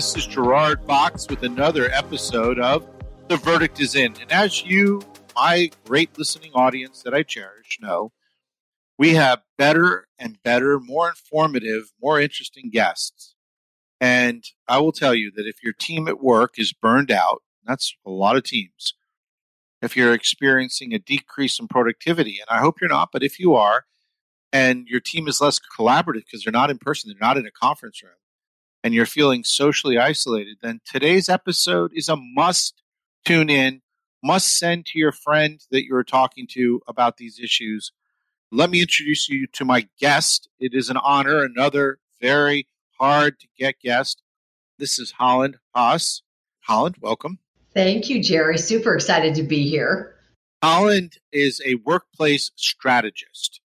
This is Gerard Fox with another episode of The Verdict is In. And as you, my great listening audience that I cherish, know, we have better and better, more informative, more interesting guests. And I will tell you that if your team at work is burned out, that's a lot of teams. If you're experiencing a decrease in productivity, and I hope you're not, but if you are, and your team is less collaborative because they're not in person, they're not in a conference room, and you're feeling socially isolated, then today's episode is a must tune in, must send to your friend that you're talking to about these issues let me introduce you to my guest. It is an honor, another very hard to get guest. This is Holland Haiis. Holland, welcome. Thank you, Jerry. Super excited to be here. Holland is a workplace strategist.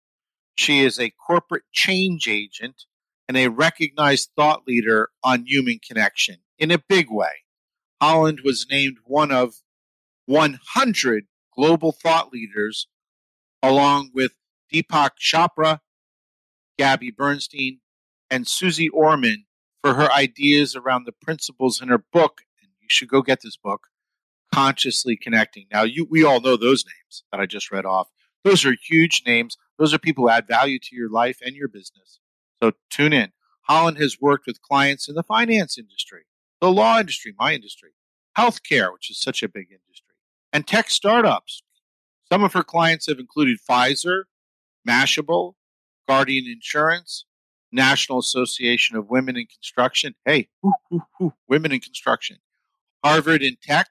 She is a corporate change agent and a recognized thought leader on human connection in a big way. Holland was named one of 100 global thought leaders, along with Deepak Chopra, Gabby Bernstein, and Susie Orman for her ideas around the principles in her book. And you should go get this book, Consciously Connecting. Now, you we all know those names that I just read off. Those are huge names. Those are people who add value to your life and your business. So tune in. Holland has worked with clients in the finance industry, the law industry, my industry, healthcare, which is such a big industry, and tech startups. Some of her clients have included Pfizer, Mashable, Guardian Insurance, National Association of Women in Construction. Hey, women in construction. Harvard in Tech,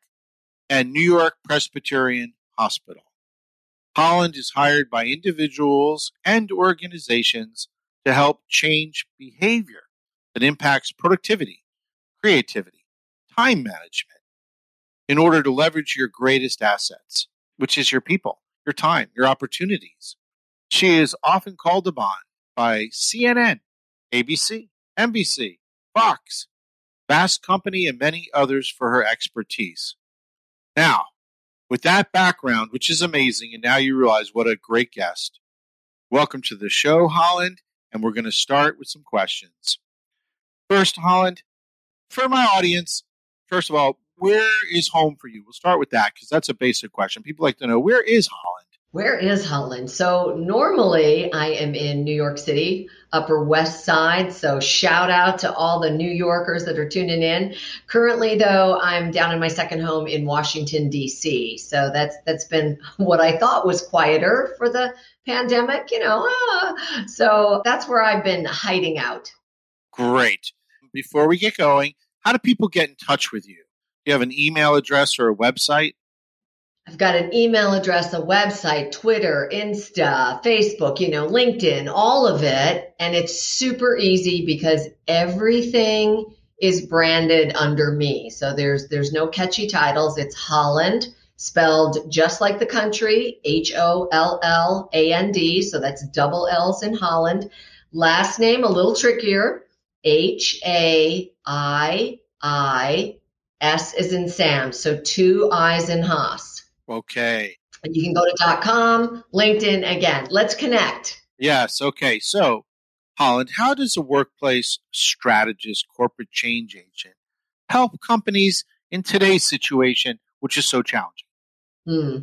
and New York Presbyterian Hospital. Holland is hired by individuals and organizations to help change behavior that impacts productivity, creativity, time management in order to leverage your greatest assets, which is your people, your time, your opportunities. She is often called upon by CNN, ABC, NBC, Fox, Fast Company, and many others for her expertise. Now, with that background, which is amazing, and now you realize what a great guest, welcome to the show, Holland, and we're going to start with some questions. First, Holland, for my audience, first of all, where is home for you? We'll start with that because that's a basic question. People like to know where is Holland? Where is Holland? So normally I am in New York City, Upper West Side. So shout out to all the New Yorkers that are tuning in. Currently though, I'm down in my second home in Washington DC. So that's that's been what I thought was quieter for the pandemic, you know. Ah. So that's where I've been hiding out. Great. Before we get going, how do people get in touch with you? Do you have an email address or a website? I've got an email address, a website, Twitter, Insta, Facebook, you know, LinkedIn, all of it. And it's super easy because everything is branded under me. So there's there's no catchy titles. It's Holland spelled just like the country, H O L L A N D, so that's double L's in Holland. Last name a little trickier, H A I I S is in Sam, so two I's in Haiis. Okay. And you can go to .com, LinkedIn again. Let's connect. Yes. Okay. So, Holland, how does a workplace strategist, corporate change agent help companies in today's situation, which is so challenging? Hmm.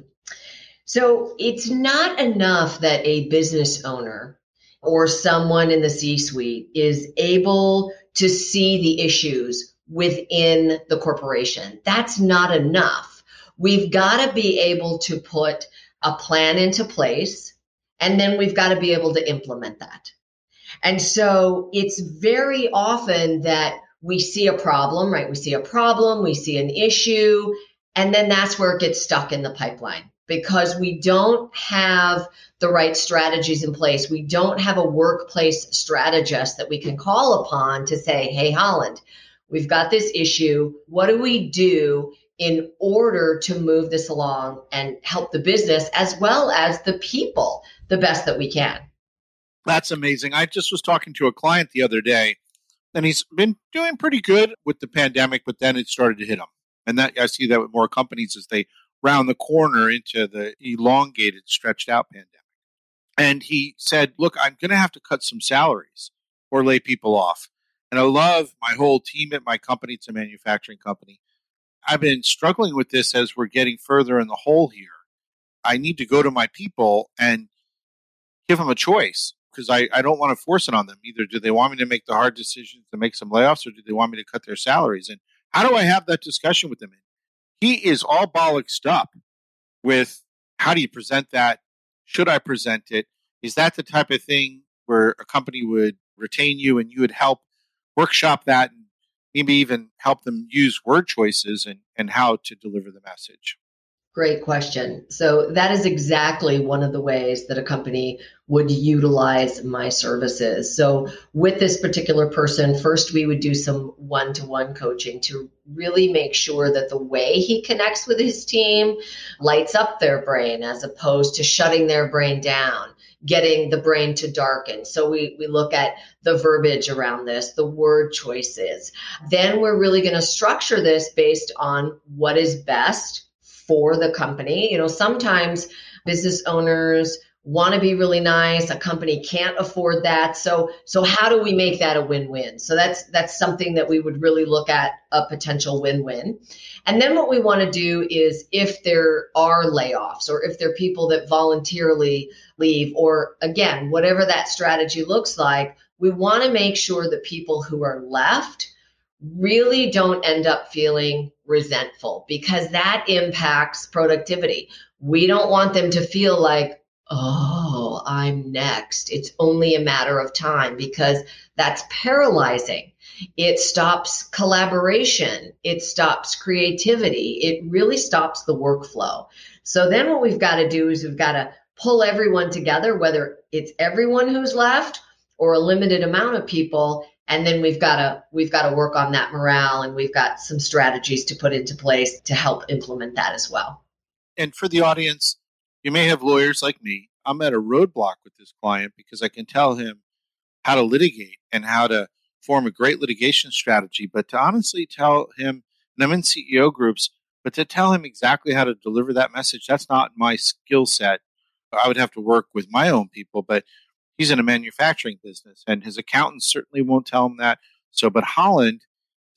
So it's not enough that a business owner or someone in the C suite is able to see the issues within the corporation. That's not enough We've got to be able to put a plan into place and then we've got to be able to implement that. And so it's very often that we see a problem, right? We see a problem, we see an issue, and then that's where it gets stuck in the pipeline because we don't have the right strategies in place. We don't have a workplace strategist that we can call upon to say, Hey, Holland, we've got this issue. What do we do in order to move this along and help the business as well as the people the best that we can. That's amazing. I just was talking to a client the other day, and he's been doing pretty good with the pandemic, but then it started to hit him. And that I see that with more companies as they round the corner into the elongated, stretched out pandemic. And he said, Look, I'm going to have to cut some salaries or lay people off. And I love my whole team at my company. It's a manufacturing company. I've been struggling with this as we're getting further in the hole here. I need to go to my people and give them a choice because I, I don't want to force it on them. Either do they want me to make the hard decisions to make some layoffs or do they want me to cut their salaries? And how do I have that discussion with them? He is all bollocksed up with how do you present that? Should I present it? Is that the type of thing where a company would retain you and you would help workshop that and maybe even help them use word choices and, and how to deliver the message? Great question. So, that is exactly one of the ways that a company would utilize my services. So, with this particular person, first we would do some one to one coaching to really make sure that the way he connects with his team lights up their brain as opposed to shutting their brain down getting the brain to darken. So we, we look at the verbiage around this, the word choices. Then we're really going to structure this based on what is best for the company. You know, sometimes business owners want to be really nice a company can't afford that. So so how do we make that a win-win? So that's that's something that we would really look at a potential win-win. And then what we want to do is if there are layoffs or if there are people that voluntarily leave or again whatever that strategy looks like we want to make sure that people who are left really don't end up feeling resentful because that impacts productivity we don't want them to feel like oh, I'm next. It's only a matter of time because that's paralyzing. It stops collaboration. It stops creativity. It really stops the workflow. So then what we've got to do is we've got to pull everyone together, whether it's everyone who's left or a limited amount of people. And then we've got to we've got to work on that morale and we've got some strategies to put into place to help implement that as well. And for the audience, you may have lawyers like me. I'm at a roadblock with this client because I can tell him how to litigate and how to form a great litigation strategy, but to honestly tell him, and I'm in CEO groups, but to tell him exactly how to deliver that message, that's not my skill set. I would have to work with my own people, but he's in a manufacturing business and his accountant certainly won't tell him that. So, but Holland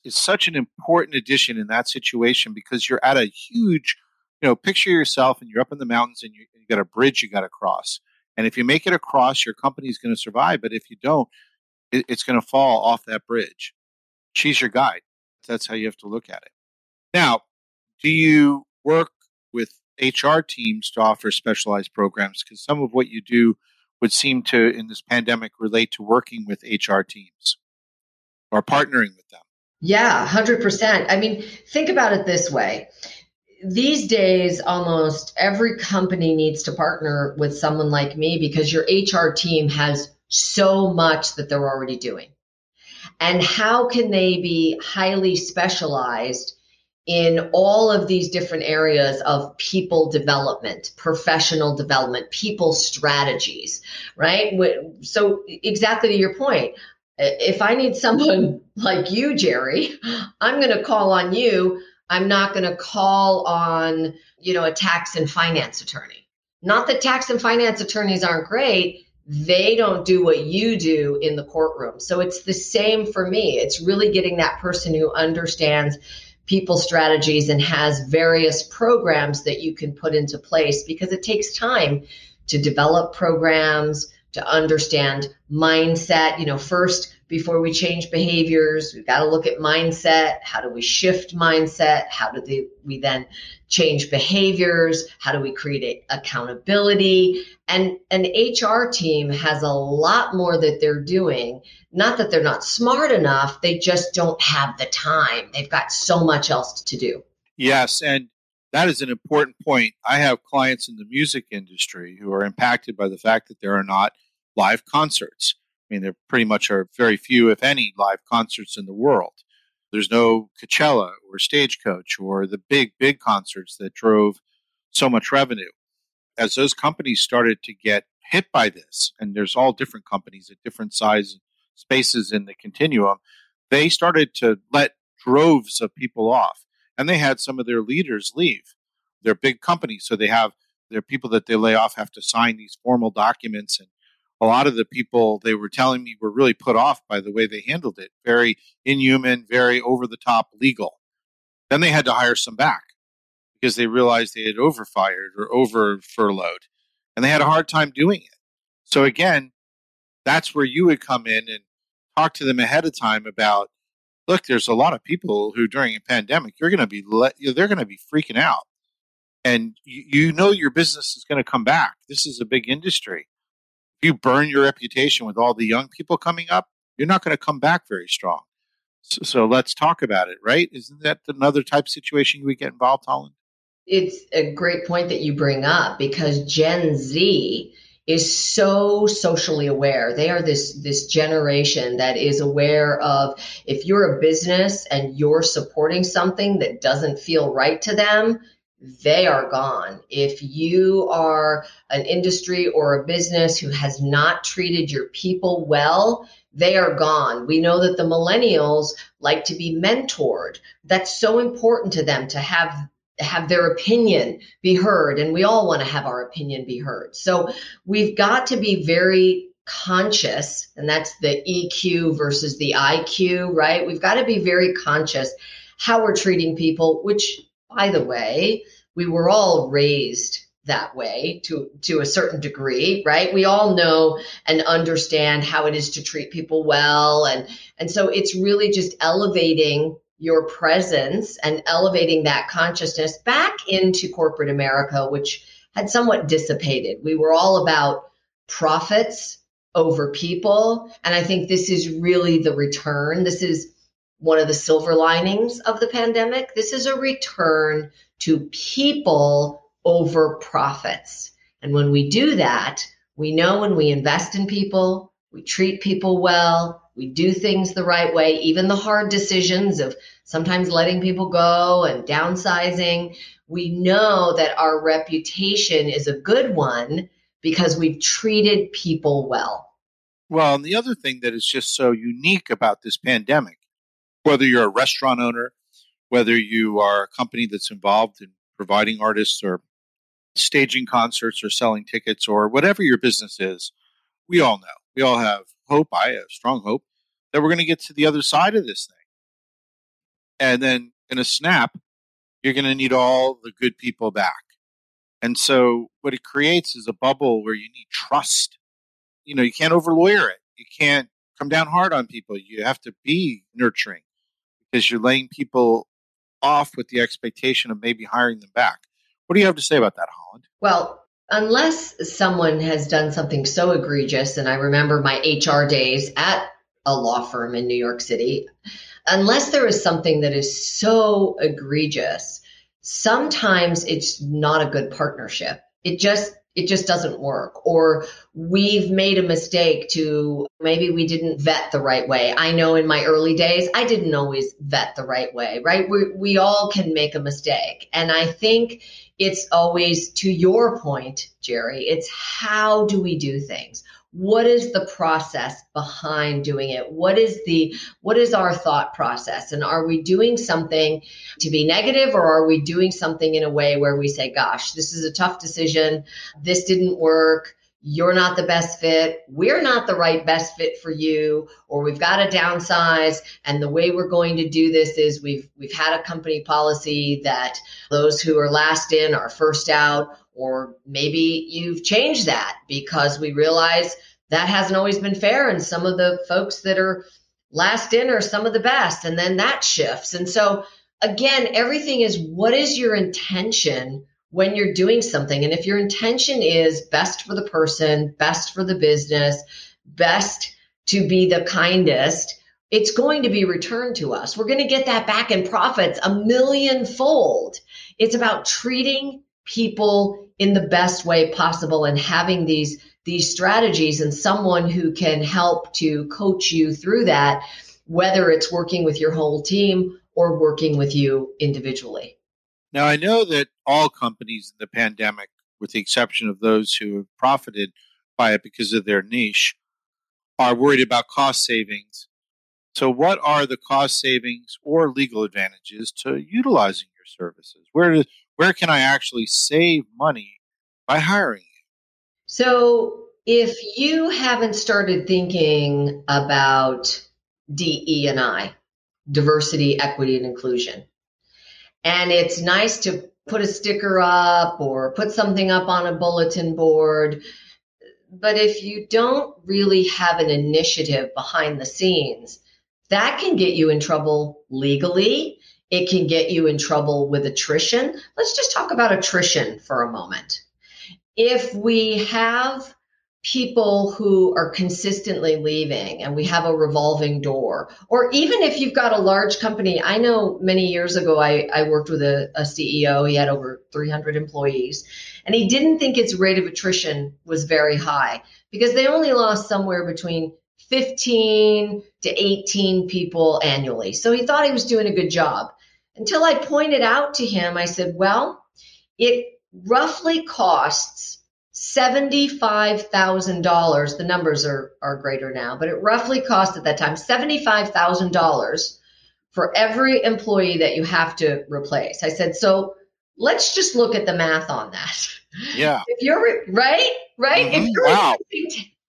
is such an important addition in that situation because you're at a huge you know, picture yourself and you're up in the mountains and you, you got a bridge you got to cross. And if you make it across, your company is going to survive. But if you don't, it, it's going to fall off that bridge. She's your guide. That's how you have to look at it. Now, do you work with HR teams to offer specialized programs? Because some of what you do would seem to, in this pandemic, relate to working with HR teams or partnering with them. Yeah, 100%. I mean, think about it this way these days, almost every company needs to partner with someone like me because your HR team has so much that they're already doing. And how can they be highly specialized in all of these different areas of people development, professional development, people strategies, right? So, exactly to your point, if I need someone like you, Jerry, I'm going to call on you I'm not going to call on, you know, a tax and finance attorney. Not that tax and finance attorneys aren't great. They don't do what you do in the courtroom. So it's the same for me. It's really getting that person who understands people strategies and has various programs that you can put into place because it takes time to develop programs, to understand mindset. You know, first, before we change behaviors. We've got to look at mindset. How do we shift mindset? How do we then change behaviors? How do we create accountability? And an HR team has a lot more that they're doing. Not that they're not smart enough, they just don't have the time. They've got so much else to do. Yes. And that is an important point. I have clients in the music industry who are impacted by the fact that there are not live concerts. I mean, there pretty much are very few, if any, live concerts in the world. There's no Coachella or Stagecoach or the big, big concerts that drove so much revenue. As those companies started to get hit by this, and there's all different companies at different size spaces in the continuum, they started to let droves of people off. And they had some of their leaders leave. They're big companies, so they have their people that they lay off have to sign these formal documents and a lot of the people they were telling me were really put off by the way they handled it. Very inhuman, very over the top legal. Then they had to hire some back because they realized they had overfired or over furloughed and they had a hard time doing it. So again, that's where you would come in and talk to them ahead of time about look, there's a lot of people who during a pandemic, you're going to be let, they're going to be freaking out. And you, you know your business is going to come back. This is a big industry. You burn your reputation with all the young people coming up, you're not going to come back very strong. So, so, let's talk about it, right? Isn't that another type of situation would get involved, Holland? It's a great point that you bring up because Gen Z is so socially aware. They are this this generation that is aware of if you're a business and you're supporting something that doesn't feel right to them, they are gone. If you are an industry or a business who has not treated your people well, they are gone. We know that the millennials like to be mentored. That's so important to them to have have their opinion be heard and we all want to have our opinion be heard. So we've got to be very conscious and that's the EQ versus the IQ, right? We've got to be very conscious how we're treating people, which by the way, we were all raised that way to to a certain degree right? We all know and understand how it is to treat people well and and so it's really just elevating your presence and elevating that consciousness back into corporate america which had somewhat dissipated. We were all about profits over people and i think this is really the return. This is one of the silver linings of the pandemic this is a return to people over profits. And when we do that, we know when we invest in people, we treat people well, we do things the right way, even the hard decisions of sometimes letting people go and downsizing. We know that our reputation is a good one because we've treated people well. Well, and the other thing that is just so unique about this pandemic, whether you're a restaurant owner, whether you are a company that's involved in providing artists or staging concerts or selling tickets or whatever your business is, we all know. We all have hope. I have strong hope that we're going to get to the other side of this thing. And then in a snap, you're going to need all the good people back. And so what it creates is a bubble where you need trust. You know, you can't over lawyer it. You can't come down hard on people. You have to be nurturing because you're laying people off with the expectation of maybe hiring them back. What do you have to say about that, Holland? Well, unless someone has done something so egregious, and I remember my HR days at a law firm in New York City, unless there is something that is so egregious, sometimes it's not a good partnership. It just it just doesn't work. Or we've made a mistake to maybe we didn't vet the right way. I know in my early days i didn't always vet the right way right? We, we all can make a mistake. And i think it's always to your point jerry it's how do we do things what is the process behind doing it? What is the what is our thought process? And are we doing something to be negative or are we doing something in a way where we say gosh this is a tough decision. This didn't work you're not the best fit we're not the right best fit for you or we've got to downsize and the way we're going to do this is we've we've had a company policy that those who are last in are first out or maybe you've changed that because we realize that hasn't always been fair. And some of the folks that are last in are some of the best. And then that shifts. And so, again, everything is what is your intention when you're doing something? And if your intention is best for the person, best for the business, best to be the kindest, it's going to be returned to us. We're going to get that back in profits a million fold. It's about treating people in the best way possible and having these these strategies and someone who can help to coach you through that whether it's working with your whole team or working with you individually now i know that all companies in the pandemic with the exception of those who have profited by it because of their niche are worried about cost savings so what are the cost savings or legal advantages to utilizing your services where do, where can I actually save money by hiring you? So if you haven't started thinking about DE and I, diversity, equity, and inclusion, and it's nice to put a sticker up or put something up on a bulletin board. But if you don't really have an initiative behind the scenes, that can get you in trouble legally. It can get you in trouble with attrition. Let's just talk about attrition for a moment. If we have people who are consistently leaving and we have a revolving door. Or even if you've got a large company i know many years ago i, I worked with a, a ceo he had over 300 employees. And he didn't think its rate of attrition was very high because they only lost somewhere between 15 to 18 people annually. So he thought he was doing a good job. Until i pointed out to him i said well it roughly costs $75,000. The numbers are, are greater now, but it roughly cost at that time $75,000 for every employee that you have to replace. I said, so let's just look at the math on that. Yeah. If you're right, right? Mm-hmm. If you're wow.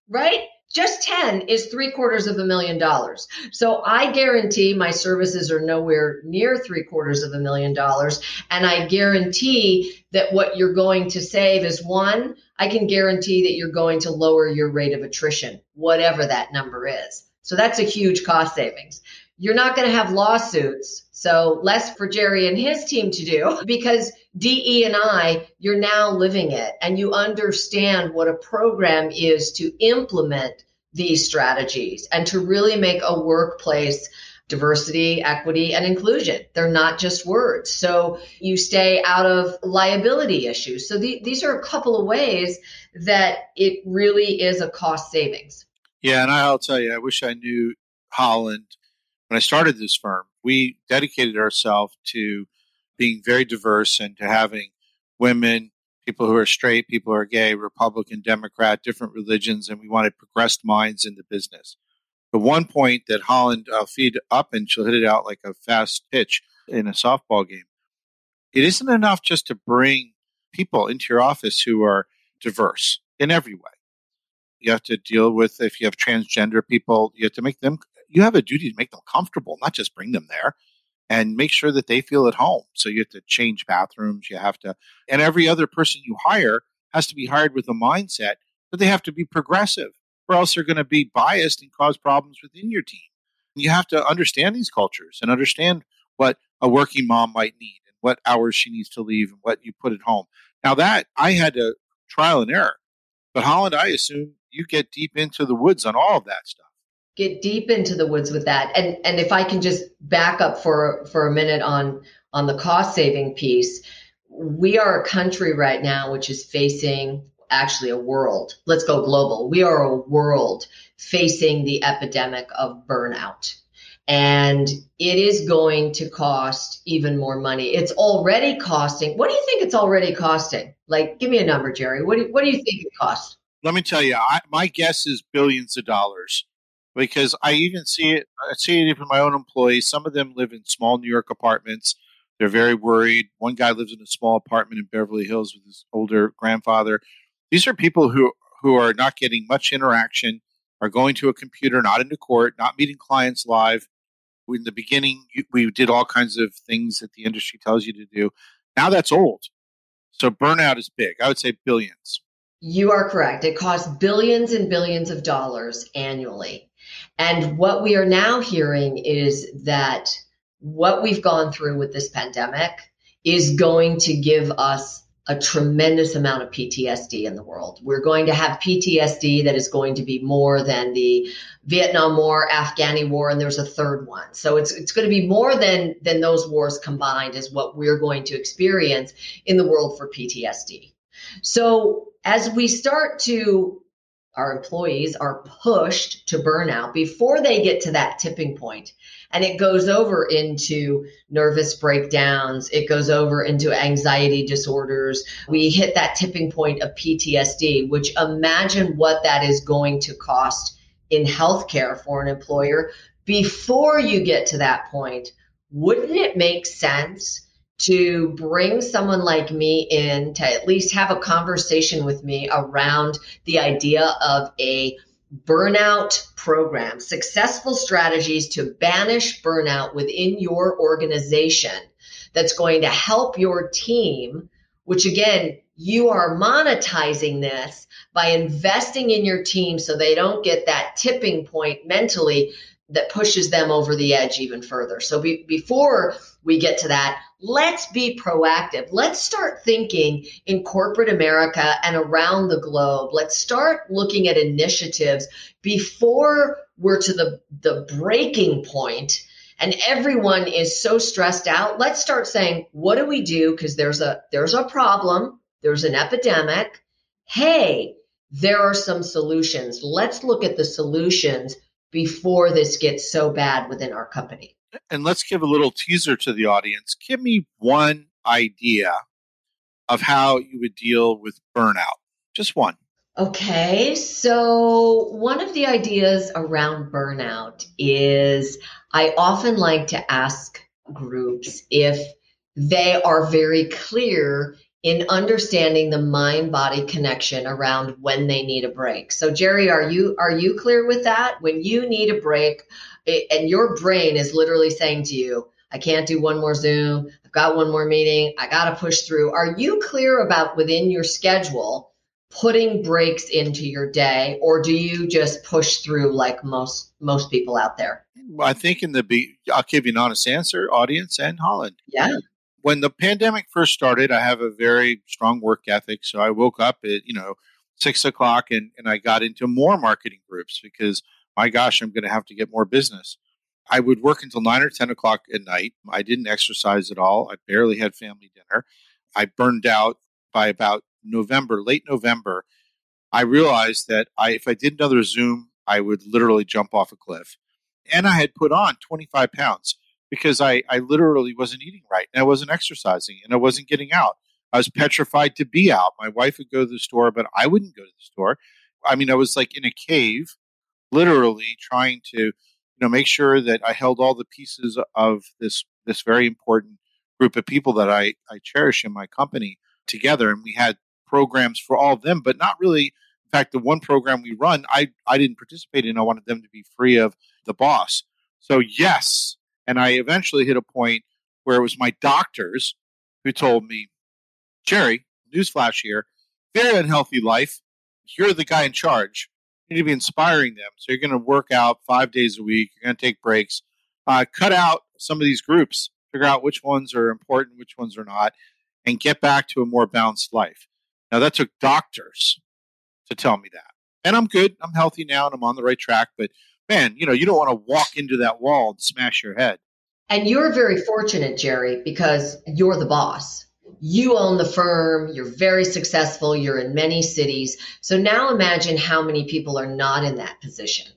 right, just 10 is three quarters of a million dollars. So I guarantee my services are nowhere near three quarters of a million dollars. And I guarantee that what you're going to save is one, I can guarantee that you're going to lower your rate of attrition, whatever that number is. So that's a huge cost savings. You're not going to have lawsuits. So less for Jerry and his team to do because DE and I, you're now living it and you understand what a program is to implement these strategies and to really make a workplace diversity, equity, and inclusion. They're not just words. So you stay out of liability issues. So the, these are a couple of ways that it really is a cost savings. Yeah, and I'll tell you, I wish I knew Holland when I started this firm. We dedicated ourselves to being very diverse and to having women, people who are straight, people who are gay, Republican, Democrat, different religions, and we wanted progressed minds in the business. The one point that Holland, I'll feed up and she'll hit it out like a fast pitch in a softball game. It isn't enough just to bring people into your office who are diverse in every way. You have to deal with if you have transgender people, you have to make them, you have a duty to make them comfortable, not just bring them there and make sure that they feel at home. So you have to change bathrooms. You have to, and every other person you hire has to be hired with a mindset that they have to be progressive, or else they're going to be biased and cause problems within your team. And you have to understand these cultures and understand what a working mom might need and what hours she needs to leave and what you put at home. Now that I had to trial and error, but Holland, I assume you get deep into the woods on all of that stuff get deep into the woods with that. And and if I can just back up for for a minute on on the cost saving piece, we are a country right now which is facing actually a world. Let's go global. We are a world facing the epidemic of burnout. And it is going to cost even more money. It's already costing. What do you think it's already costing? Like, give me a number, Jerry. What do, what do you think it costs? Let me tell you, I, my guess is billions of dollars because I even see it. I see it even my own employees. Some of them live in small New York apartments. They're very worried. One guy lives in a small apartment in Beverly Hills with his older grandfather. These are people who who are not getting much interaction, are going to a computer, not into court, not meeting clients live. In the beginning, we did all kinds of things that the industry tells you to do. Now that's old. So burnout is big. I would say billions. You are correct. It costs billions and billions of dollars annually. And what we are now hearing is that what we've gone through with this pandemic is going to give us a tremendous amount of PTSD in the world. We're going to have PTSD that is going to be more than the Vietnam War, Afghani War, and there's a third one. So it's it's going to be more than than those wars combined is what we're going to experience in the world for PTSD. So as we start to our employees are pushed to burnout before they get to that tipping point. And it goes over into nervous breakdowns. It goes over into anxiety disorders. We hit that tipping point of PTSD which imagine what that is going to cost in healthcare for an employer. Before you get to that point wouldn't it make sense to bring someone like me in to at least have a conversation with me around the idea of a burnout program, successful strategies to banish burnout within your organization that's going to help your team, which again, you are monetizing this by investing in your team so they don't get that tipping point mentally that pushes them over the edge even further. So be, before we get to that, let's be proactive. Let's start thinking in corporate America and around the globe. Let's start looking at initiatives before we're to the, the breaking point and everyone is so stressed out. Let's start saying, what do we do? Because there's a there's a problem, there's an epidemic. Hey, there are some solutions. Let's look at the solutions before this gets so bad within our company. And let's give a little teaser to the audience. Give me one idea of how you would deal with burnout. Just one. Okay, so one of the ideas around burnout is I often like to ask groups if they are very clear in understanding the mind body connection around when they need a break. So Jerry, are you are you clear with that? When you need a break eh, and your brain is literally saying to you, I can't do one more Zoom, I've got one more meeting, I got to push through. Are you clear about within your schedule putting breaks into your day or do you just push through like most most people out there? I think in the be I'll give you an honest answer, audience and Holland. Yeah when the pandemic first started, I have a very strong work ethic. So I woke up at, you know, six o'clock and, and I got into more marketing groups because my gosh, I'm going to have to get more business. I would work until nine or 10 o'clock at night. I didn't exercise at all. I barely had family dinner. I burned out by about November, late November. I realized that I, if I did another Zoom, I would literally jump off a cliff. And I had put on 25 pounds because I, I literally wasn't eating right and I wasn't exercising and I wasn't getting out. I was petrified to be out. My wife would go to the store, but I wouldn't go to the store. I mean, I was like in a cave, literally trying to, you know, make sure that I held all the pieces of this this very important group of people that I, I cherish in my company together. And we had programs for all of them, but not really. In fact, the one program we run, I, I didn't participate in. I wanted them to be free of the boss. So yes, and I eventually hit a point where it was my doctors who told me, Jerry, newsflash here, very unhealthy life. You're the guy in charge. You need to be inspiring them. So you're going to work out five days a week. You're going to take breaks. Uh, cut out some of these groups. Figure out which ones are important, which ones are not, and get back to a more balanced life. Now that took doctors to tell me that, and I'm good. I'm healthy now, and I'm on the right track. But man, you know, you don't want to walk into that wall and smash your head. And you're very fortunate, Jerry, because you're the boss. You own the firm, you're very successful, you're in many cities. So now imagine how many people are not in that position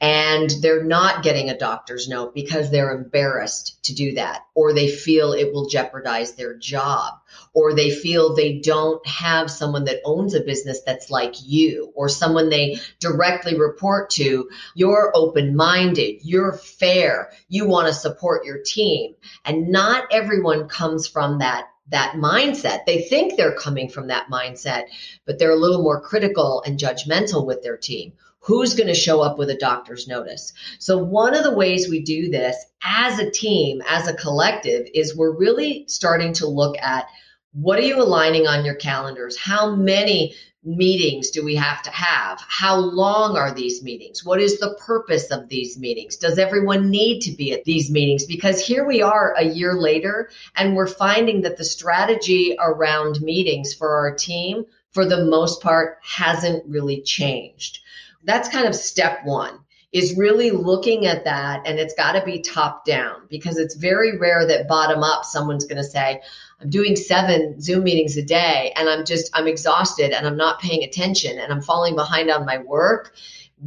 and they're not getting a doctor's note because they're embarrassed to do that, or they feel it will jeopardize their job, or they feel they don't have someone that owns a business that's like you, or someone they directly report to. You're open minded, you're fair, you want to support your team. And not everyone comes from that that mindset. They think they're coming from that mindset, but they're a little more critical and judgmental with their team who's going to show up with a doctor's notice. So one of the ways we do this as a team, as a collective, is we're really starting to look at what are you aligning on your calendars? How many meetings do we have to have? How long are these meetings? What is the purpose of these meetings? Does everyone need to be at these meetings? Because here we are a year later, and we're finding that the strategy around meetings for our team, for the most part, hasn't really changed that's kind of step one is really looking at that and it's got to be top down because it's very rare that bottom up someone's going to say i'm doing seven zoom meetings a day and i'm just i'm exhausted and i'm not paying attention and i'm falling behind on my work.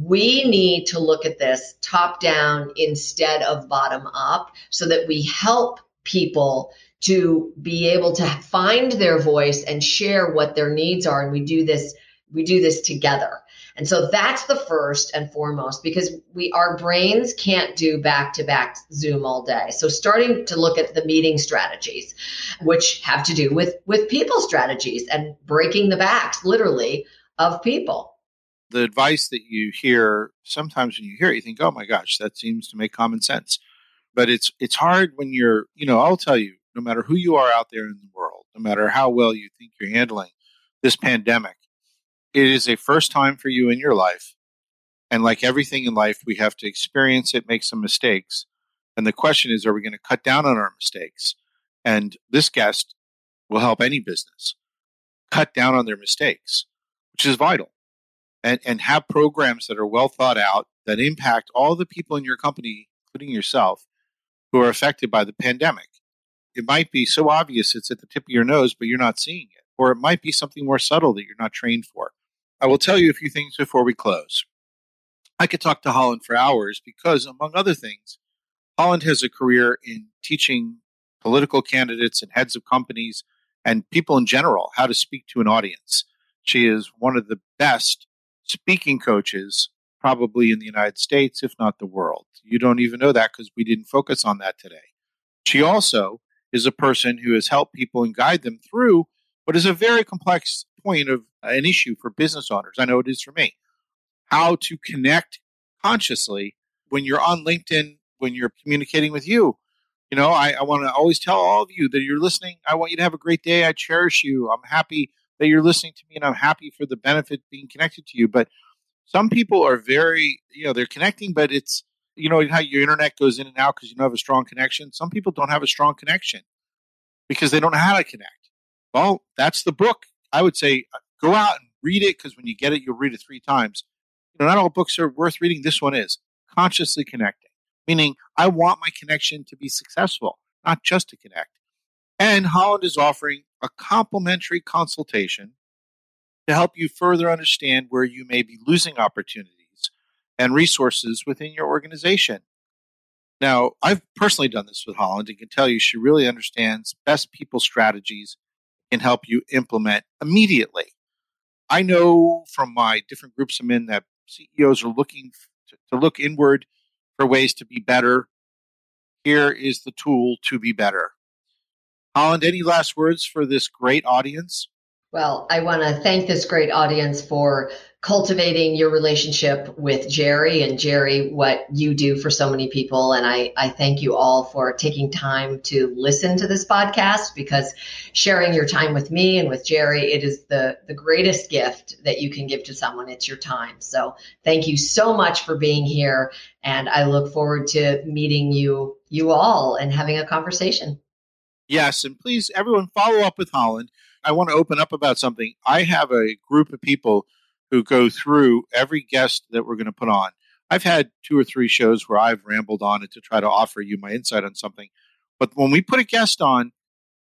We need to look at this top down instead of bottom up so that we help people to be able to find their voice and share what their needs are and we do this we do this together And so that's the first and foremost because we our brains can't do back to back Zoom all day. So starting to look at the meeting strategies, which have to do with with people strategies and breaking the backs literally of people. The advice that you hear sometimes when you hear it, you think, "Oh my gosh, that seems to make common sense." But it's it's hard when you're, you know, I'll tell you, no matter who you are out there in the world, no matter how well you think you're handling this pandemic, it is a first time for you in your life. And like everything in life, we have to experience it, make some mistakes. And the question is, are we going to cut down on our mistakes? And this guest will help any business cut down on their mistakes, which is vital. And, and have programs that are well thought out that impact all the people in your company, including yourself, who are affected by the pandemic. It might be so obvious it's at the tip of your nose, but you're not seeing it. Or it might be something more subtle that you're not trained for. I will tell you a few things before we close. I could talk to Holland for hours because, among other things, Holland has a career in teaching political candidates and heads of companies and people in general how to speak to an audience. She is one of the best speaking coaches probably in the United States, if not the world. You don't even know that because we didn't focus on that today. She also is a person who has helped people and guide them through what is a very complex point of uh, an issue for business owners. I know it is for me. How to connect consciously when you're on LinkedIn, when you're communicating with you. You know, I, I want to always tell all of you that you're listening. I want you to have a great day. I cherish you. I'm happy that you're listening to me and I'm happy for the benefit being connected to you. But some people are very, you know, they're connecting, but it's, you know, how your internet goes in and out because you don't have a strong connection. Some people don't have a strong connection because they don't know how to connect. Well, that's the book. I would say uh, go out and read it because when you get it, you'll read it three times. You know, not all books are worth reading. This one is consciously connecting, meaning I want my connection to be successful, not just to connect. And Holland is offering a complimentary consultation to help you further understand where you may be losing opportunities and resources within your organization. Now, I've personally done this with Holland and can tell you she really understands best people strategies can help you implement immediately. I know from my different groups I'm in that CEOs are looking to, to look inward for ways to be better. Here is the tool to be better. Holland, any last words for this great audience? Well, I want to thank this great audience for cultivating your relationship with Jerry and Jerry, what you do for so many people. And I, I thank you all for taking time to listen to this podcast because sharing your time with me and with Jerry, it is the, the greatest gift that you can give to someone. It's your time. So thank you so much for being here. And I look forward to meeting you, you all and having a conversation. Yes. And please, everyone, follow up with Holland. I want to open up about something. I have a group of people who go through every guest that we're going to put on. I've had two or three shows where I've rambled on it to try to offer you my insight on something. But when we put a guest on,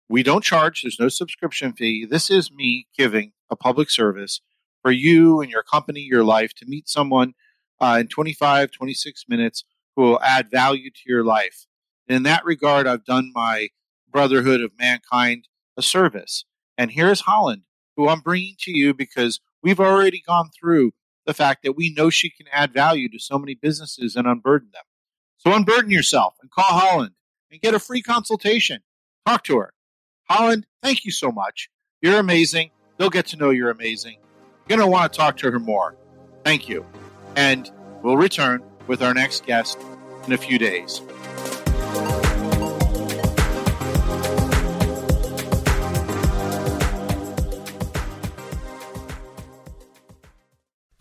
we don't charge, there's no subscription fee. This is me giving a public service for you and your company, your life to meet someone uh, in 25, 26 minutes who will add value to your life. And in that regard, I've done my brotherhood of mankind a service. And here's Holland, who I'm bringing to you because We've already gone through the fact that we know she can add value to so many businesses and unburden them. So unburden yourself and call Holland and get a free consultation. Talk to her. Holland, thank you so much. You're amazing. They'll get to know you're amazing. You're going to want to talk to her more. Thank you. And we'll return with our next guest in a few days.